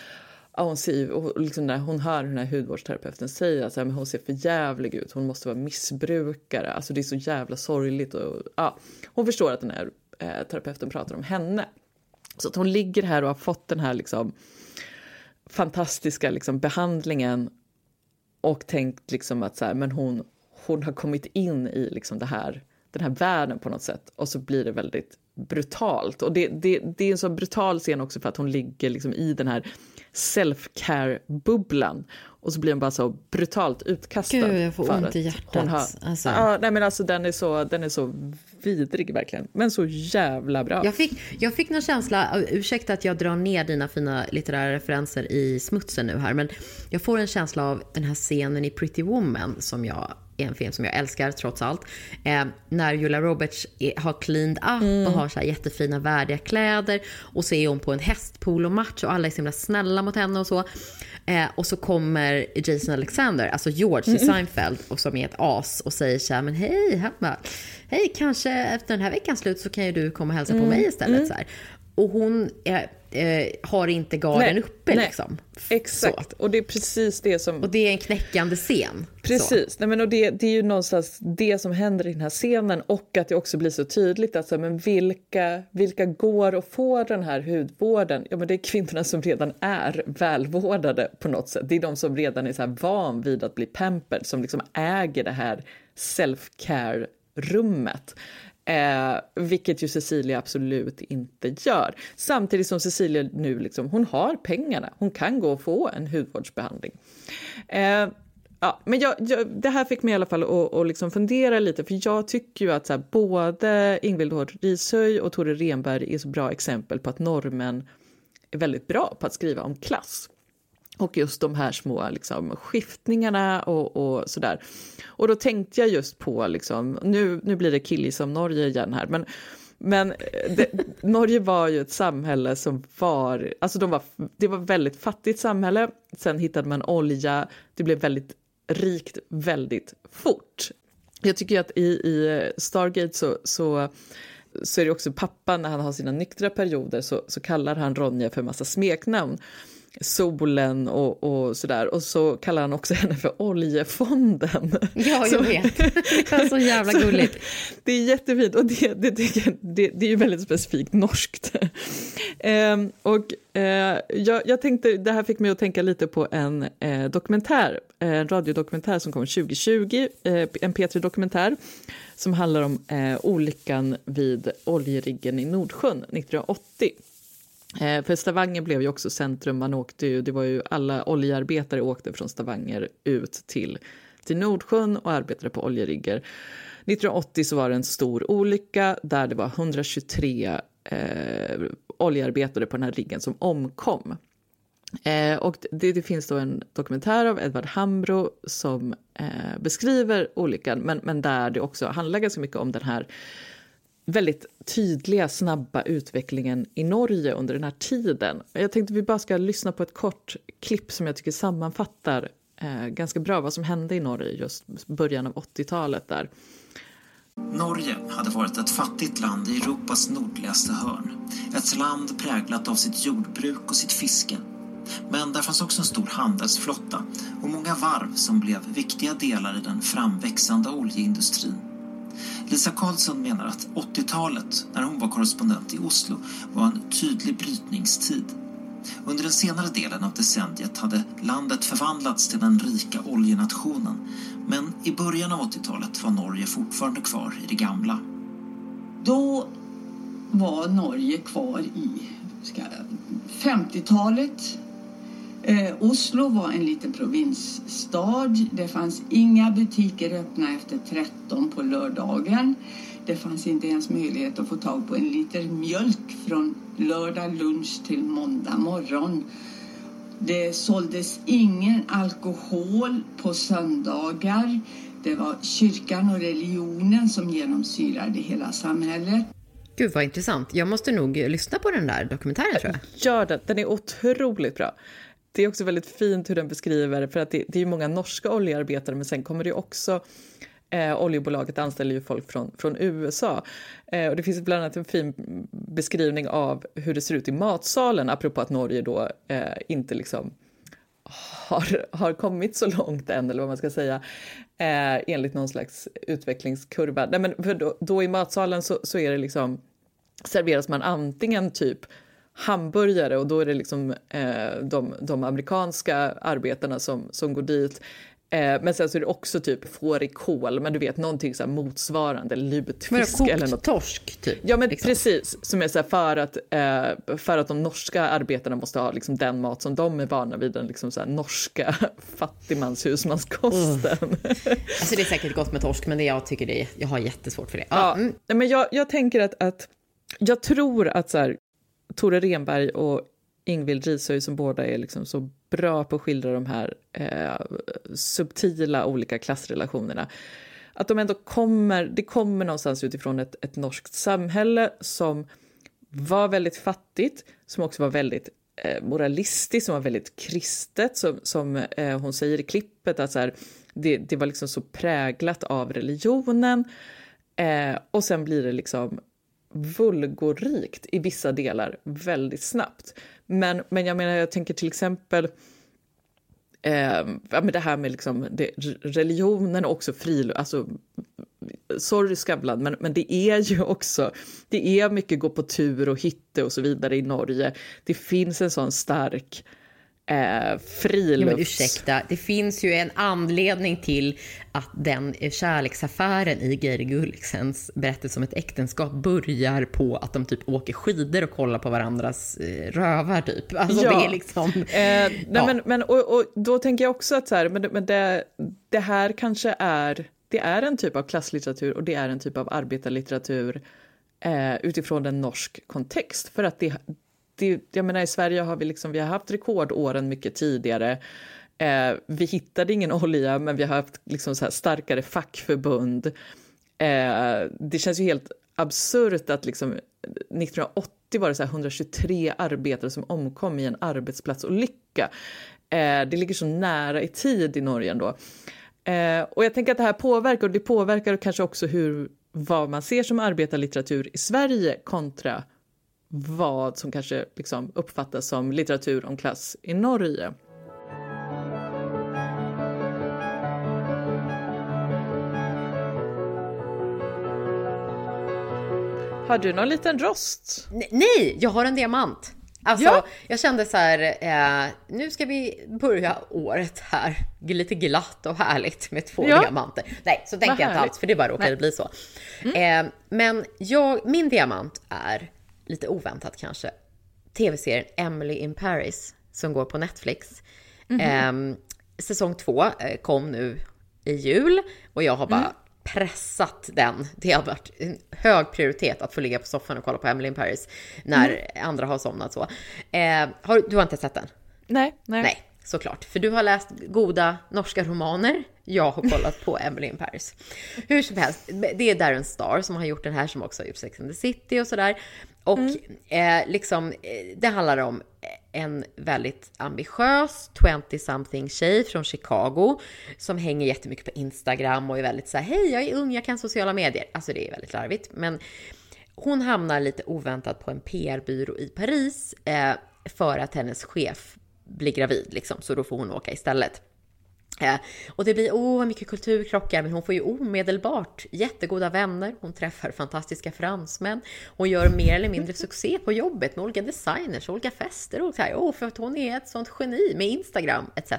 Ja, hon, ser, och liksom när hon hör hur den här hudvårdsterapeuten säger att hon ser för jävlig ut, hon måste vara missbrukare, alltså det är så jävla sorgligt. Och, ja, hon förstår att den här eh, terapeuten pratar om henne. Så att hon ligger här och har fått den här liksom, fantastiska liksom, behandlingen och tänkt liksom att så här, men hon, hon har kommit in i liksom det här, den här världen på något sätt och så blir det väldigt brutalt. Och det, det, det är en så brutal scen också för att hon ligger liksom i den här self-care-bubblan och så blir hon bara så brutalt utkastad. Gud, jag får ont i hjärtat. Har, alltså. ja, nej, men alltså, den, är så, den är så vidrig verkligen, men så jävla bra. Jag fick, jag fick någon känsla, ursäkta att jag drar ner dina fina litterära referenser i smutsen nu här, men jag får en känsla av den här scenen i Pretty Woman som jag är en film som jag älskar trots allt. Eh, när Julia Roberts är, har cleaned up mm. och har så jättefina värdiga kläder och så är hon på en hästpolomatch och alla är så himla snälla mot henne och så. Eh, och så kommer Jason Alexander, alltså George mm. i Seinfeld, och som är ett as och säger så här, men hej, han bara, hej, kanske efter den här veckans slut så kan ju du komma och hälsa mm. på mig istället. Mm. Så här. Och hon, eh, eh, har inte garden Nej, uppe nej. liksom. Exakt, Så. och det är precis det som... Och det är en knäckande scen. Så. Precis, Nej, men och det, det är ju någonstans det som händer i den här scenen och att det också blir så tydligt att så, men vilka, vilka går att få den här hudvården? Ja, men det är kvinnorna som redan är välvårdade på något sätt. Det är de som redan är så här van vid att bli pampered, som liksom äger det här self-care-rummet. Eh, vilket ju Cecilia absolut inte gör. Samtidigt som Cecilia nu liksom, hon har pengarna. Hon kan gå och få en hudvårdsbehandling. Eh, ja, men jag, jag, det här fick mig i alla fall att, att liksom fundera lite, för jag tycker ju att så här, både Ingvild Hård Rishöj och Tore Renberg är så bra exempel på att normen är väldigt bra på att skriva om klass. Och just de här små liksom, skiftningarna och, och sådär. Och då tänkte jag just på, liksom, nu, nu blir det killis som Norge igen här, men men eh, det, Norge var ju ett samhälle som var, alltså de var, det var ett väldigt fattigt samhälle. Sen hittade man olja, det blev väldigt rikt väldigt fort. Jag tycker att i, i eh, Stargate så, så, så är det också pappan när han har sina nyktra perioder så, så kallar han Ronja för massa smeknamn solen och, och sådär. Och så kallar han också henne för oljefonden. Ja, jag Så- vet. Det är så jävla gulligt. Det är jättefint och det, det, jag, det, det är ju väldigt specifikt norskt. Ehm, och eh, jag, jag tänkte, det här fick mig att tänka lite på en eh, dokumentär, en radiodokumentär som kom 2020, eh, en P3-dokumentär som handlar om eh, olyckan vid oljeriggen i Nordsjön 1980. Eh, för Stavanger blev ju också centrum, man åkte ju, det var ju alla oljearbetare åkte från Stavanger ut till, till Nordsjön och arbetade på oljerigger. 1980 så var det en stor olycka där det var 123 eh, oljearbetare på den här riggen som omkom. Eh, och det, det finns då en dokumentär av Edvard Hambro som eh, beskriver olyckan, men, men där det också handlar ganska mycket om den här väldigt tydliga, snabba utvecklingen i Norge under den här tiden. Jag tänkte vi bara ska lyssna på ett kort klipp som jag tycker sammanfattar eh, ganska bra vad som hände i Norge just början av 80-talet där. Norge hade varit ett fattigt land i Europas nordligaste hörn. Ett land präglat av sitt jordbruk och sitt fiske. Men där fanns också en stor handelsflotta och många varv som blev viktiga delar i den framväxande oljeindustrin. Lisa Karlsson menar att 80-talet, när hon var korrespondent i Oslo, var en tydlig brytningstid. Under den senare delen av decenniet hade landet förvandlats till den rika oljenationen. Men i början av 80-talet var Norge fortfarande kvar i det gamla. Då var Norge kvar i 50-talet. Eh, Oslo var en liten provinsstad. Det fanns inga butiker öppna efter 13 på lördagen. Det fanns inte ens möjlighet att få tag på en liter mjölk från lördag lunch till måndag morgon. Det såldes ingen alkohol på söndagar. Det var kyrkan och religionen som genomsyrade hela samhället. Gud vad intressant. Jag måste nog lyssna på den där dokumentären tror jag. Gör den, den är otroligt bra. Det är också väldigt fint hur den beskriver, för att det, det är ju många norska oljearbetare men sen kommer det ju också Eh, oljebolaget anställer ju folk från, från USA. Eh, och det finns bland annat en fin beskrivning av hur det ser ut i matsalen, apropå att Norge då eh, inte liksom har, har kommit så långt än, eller vad man ska säga, eh, enligt någon slags utvecklingskurva. Nej, men för då, då i matsalen så, så är det liksom, serveras man antingen typ hamburgare och då är det liksom eh, de, de amerikanska arbetarna som, som går dit. Eh, men sen så är det också typ fårikål, men du vet någonting så motsvarande, lutfisk kokt eller något. torsk typ. Ja men liksom. precis, som är så för att, eh, för att de norska arbetarna måste ha liksom den mat som de är vana vid, den liksom så norska fattigmanshusmanskosten. Alltså det är säkert gott med torsk, men det jag tycker det är, jag har jättesvårt för det. Ja, Ja, mm. men jag, jag tänker att, att jag tror att så här, Tore Renberg och Ingvild Rishöj som båda är liksom så bra på att skildra de här eh, subtila olika klassrelationerna. Att de ändå kommer, det kommer någonstans utifrån ett, ett norskt samhälle som var väldigt fattigt, som också var väldigt eh, moralistiskt, som var väldigt kristet, som, som eh, hon säger i klippet, att så här, det, det var liksom så präglat av religionen. Eh, och sen blir det liksom vulgorikt i vissa delar väldigt snabbt. Men, men jag menar, jag tänker till exempel eh, ja, det här med liksom det, religionen och också friluft, alltså sorry Skavlan, men, men det är ju också, det är mycket gå på tur och hitte och så vidare i Norge. Det finns en sån stark eh, frilufts... Ja, men ursäkta, det finns ju en anledning till att den kärleksaffären i Geir Gulliksens berättelse om ett äktenskap börjar på att de typ åker skidor och kollar på varandras eh, rövar typ. Alltså ja. det är liksom... Eh, nej, ja. men, men och, och, då tänker jag också att så här, men, men det, det här kanske är, det är en typ av klasslitteratur och det är en typ av arbetarlitteratur eh, utifrån en norsk kontext. För att det, det, jag menar, i Sverige har vi, liksom, vi har haft rekordåren mycket tidigare. Eh, vi hittade ingen olja, men vi har haft liksom, så starkare fackförbund. Eh, det känns ju helt absurt att liksom, 1980 var det så 123 arbetare som omkom i en arbetsplatsolycka. Eh, det ligger så nära i tid i Norge ändå. Eh, och jag tänker att det här påverkar, och det påverkar kanske också hur, vad man ser som arbetarlitteratur i Sverige kontra vad som kanske liksom uppfattas som litteratur om klass i Norge. Har du någon liten rost? Nej, jag har en diamant. Alltså, ja. jag kände så här, eh, nu ska vi börja året här lite glatt och härligt med två ja. diamanter. Nej, så tänkte jag inte alls, för det bara råkade bli så. Mm. Eh, men jag, min diamant är lite oväntat kanske, tv-serien Emily in Paris som går på Netflix. Mm -hmm. eh, säsong två eh, kom nu i jul och jag har bara mm. pressat den. Det har varit en hög prioritet att få ligga på soffan och kolla på Emily in Paris när mm. andra har somnat så. Eh, har, du har inte sett den? Nej, nej. Nej, såklart. För du har läst goda norska romaner. Jag har kollat på Emily in Paris. Hur som helst, det är Darren Star som har gjort den här som också har gjort Sex and the City och sådär. Och mm. eh, liksom, eh, det handlar om en väldigt ambitiös 20-something tjej från Chicago som hänger jättemycket på Instagram och är väldigt så här, hej jag är ung, jag kan sociala medier. Alltså det är väldigt larvigt. Men hon hamnar lite oväntat på en PR-byrå i Paris eh, för att hennes chef blir gravid liksom, så då får hon åka istället. Eh, och det blir oh, mycket kulturkrockar, men hon får ju omedelbart jättegoda vänner. Hon träffar fantastiska fransmän. Hon gör mer eller mindre succé på jobbet med olika designers, olika fester och så här. Oh, för att hon är ett sånt geni med Instagram etc.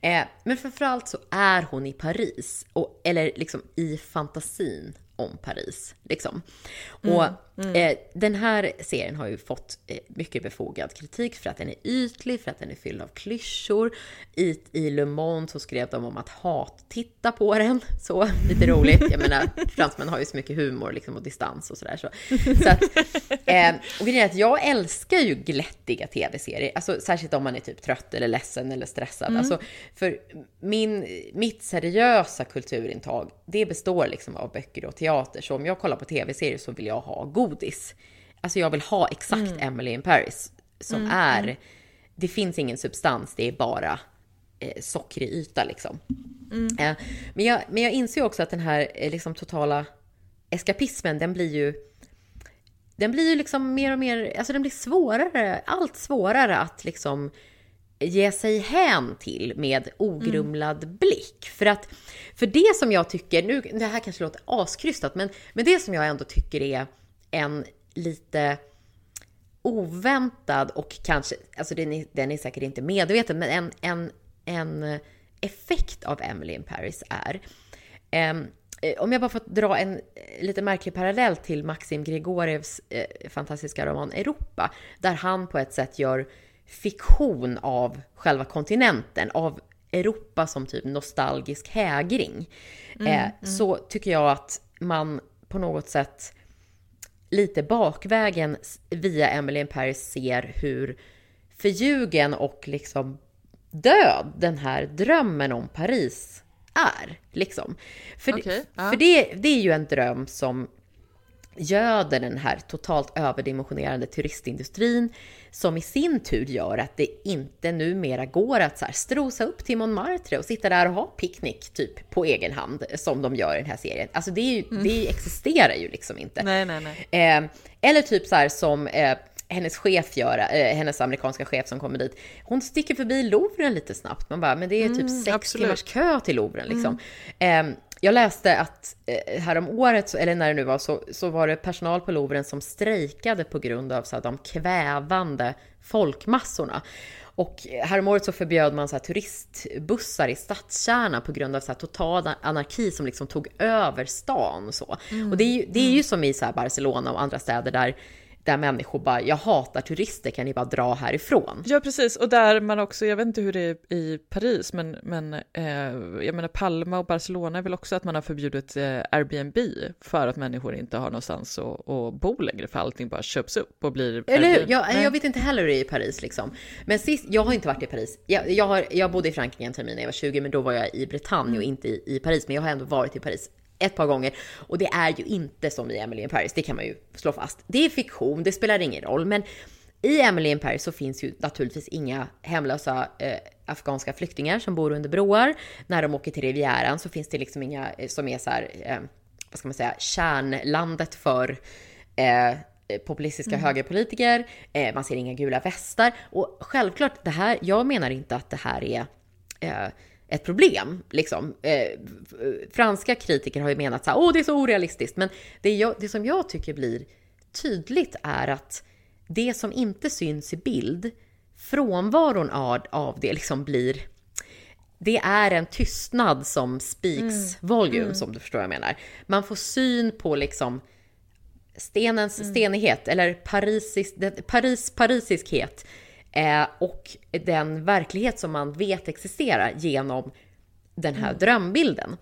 Eh, men framförallt så är hon i Paris, och, eller liksom i fantasin om Paris. Liksom. Och mm. Eh, den här serien har ju fått eh, mycket befogad kritik för att den är ytlig, för att den är fylld av klyschor. I, I Le Monde så skrev de om att hat titta på den. Så lite roligt. Jag menar, fransmän har ju så mycket humor liksom, och distans och sådär. Så. så att, eh, och grejen är att jag älskar ju glättiga tv-serier. Alltså, särskilt om man är typ trött eller ledsen eller stressad. Mm. Alltså, för min, mitt seriösa kulturintag, det består liksom av böcker och teater. Så om jag kollar på tv-serier så vill jag ha godis. Alltså jag vill ha exakt mm. Emily in Paris som mm, är, mm. det finns ingen substans, det är bara eh, sockrig yta liksom. Mm. Eh, men, jag, men jag inser också att den här eh, liksom totala eskapismen, den blir ju den blir ju liksom mer och mer, alltså den blir svårare, allt svårare att liksom ge sig hän till med ogrumlad mm. blick. För att, för det som jag tycker, nu, det här kanske låter askrystat, men, men det som jag ändå tycker är en lite oväntad och kanske, alltså den är, den är säkert inte medveten, men en, en, en effekt av Emily in Paris är, um, om jag bara får dra en lite märklig parallell till Maxim Grigorievs eh, fantastiska roman Europa, där han på ett sätt gör fiktion av själva kontinenten, av Europa som typ nostalgisk hägring, mm, eh, mm. så tycker jag att man på något sätt lite bakvägen via Emily in Paris ser hur förljugen och liksom död den här drömmen om Paris är. Liksom. För, okay, det, för det, det är ju en dröm som göder den här totalt överdimensionerade turistindustrin som i sin tur gör att det inte numera går att så här strosa upp till Montmartre och sitta där och ha picknick typ på egen hand som de gör i den här serien. Alltså det, ju, mm. det existerar ju liksom inte. Nej, nej, nej. Eh, eller typ så här som eh, hennes chef gör, eh, hennes amerikanska chef som kommer dit, hon sticker förbi Louvren lite snabbt. Man bara, men det är typ mm, sex absolut. timmars kö till Louvren liksom. Mm. Jag läste att eh, härom året, eller när det nu var, så, så var det personal på Louvren som strejkade på grund av så här, de kvävande folkmassorna. Och häromåret så förbjöd man så här, turistbussar i stadskärnan på grund av så här, total anarki som liksom tog över stan. Och, så. Mm. och det är ju, det är ju mm. som i så Barcelona och andra städer där där människor bara, jag hatar turister, kan ni bara dra härifrån? Ja, precis. Och där man också, jag vet inte hur det är i Paris, men, men eh, jag menar Palma och Barcelona är väl också att man har förbjudit eh, Airbnb för att människor inte har någonstans att, att bo längre, för allting bara köps upp och blir... Eller hur? Jag, jag vet inte heller hur det är i Paris liksom. Men sist, jag har inte varit i Paris. Jag, jag, har, jag bodde i Frankrike en termin när jag var 20, men då var jag i Bretagne och inte i, i Paris. Men jag har ändå varit i Paris ett par gånger. Och det är ju inte som i Emily in Paris, det kan man ju slå fast. Det är fiktion, det spelar ingen roll. Men i Emily in Paris så finns ju naturligtvis inga hemlösa eh, afghanska flyktingar som bor under broar. När de åker till Rivieran så finns det liksom inga eh, som är så här, eh, vad ska man säga, kärnlandet för eh, populistiska mm. högerpolitiker. Eh, man ser inga gula västar. Och självklart, det här, jag menar inte att det här är ett problem. Liksom. Eh, franska kritiker har ju menat att oh, det är så orealistiskt. Men det, jag, det som jag tycker blir tydligt är att det som inte syns i bild, frånvaron av, av det liksom blir det är en tystnad som speaks mm. volume, mm. som du förstår vad jag menar. Man får syn på liksom stenens mm. stenighet, eller parisisk, Paris, parisiskhet Eh, och den verklighet som man vet existerar genom den här mm. drömbilden.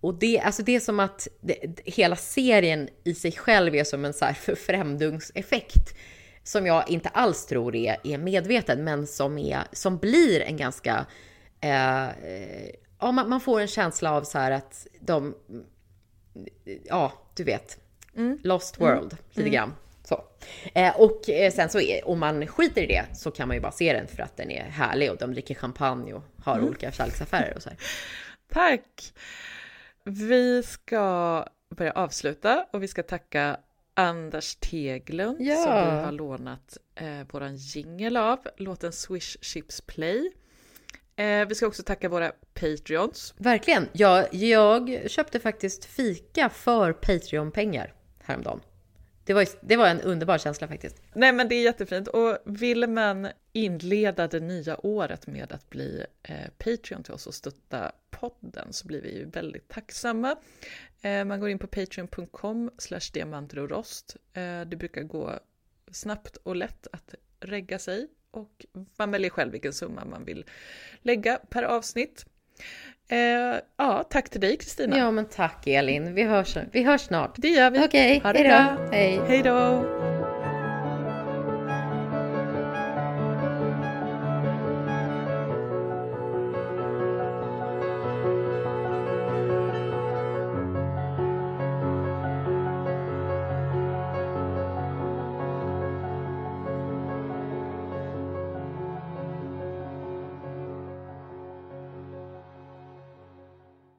Och det, alltså det är som att det, hela serien i sig själv är som en så här förfrämdungseffekt som jag inte alls tror är, är medveten, men som, är, som blir en ganska... Eh, ja, man, man, får en känsla av så här att de... Ja, du vet. Mm. Lost World, mm. lite mm. grann. Eh, och eh, sen så är, om man skiter i det så kan man ju bara se den för att den är härlig och de dricker champagne och har mm. olika kärleksaffärer och så här. Tack! Vi ska börja avsluta och vi ska tacka Anders Teglund ja. som vi har lånat eh, våran jingel av, låten Swish Chips Play. Eh, vi ska också tacka våra Patreons. Verkligen. Jag, jag köpte faktiskt fika för Patreon-pengar häromdagen. Det var, det var en underbar känsla faktiskt. Nej men det är jättefint och vill man inleda det nya året med att bli eh, Patreon till oss och stötta podden så blir vi ju väldigt tacksamma. Eh, man går in på patreon.com diamanterorost. Eh, det brukar gå snabbt och lätt att regga sig och man väljer själv vilken summa man vill lägga per avsnitt. Eh, ja, tack till dig Kristina. Ja, men tack Elin. Vi hörs, vi hörs snart. Det gör vi. Okej, okay, ha det bra. Hej. Hej då.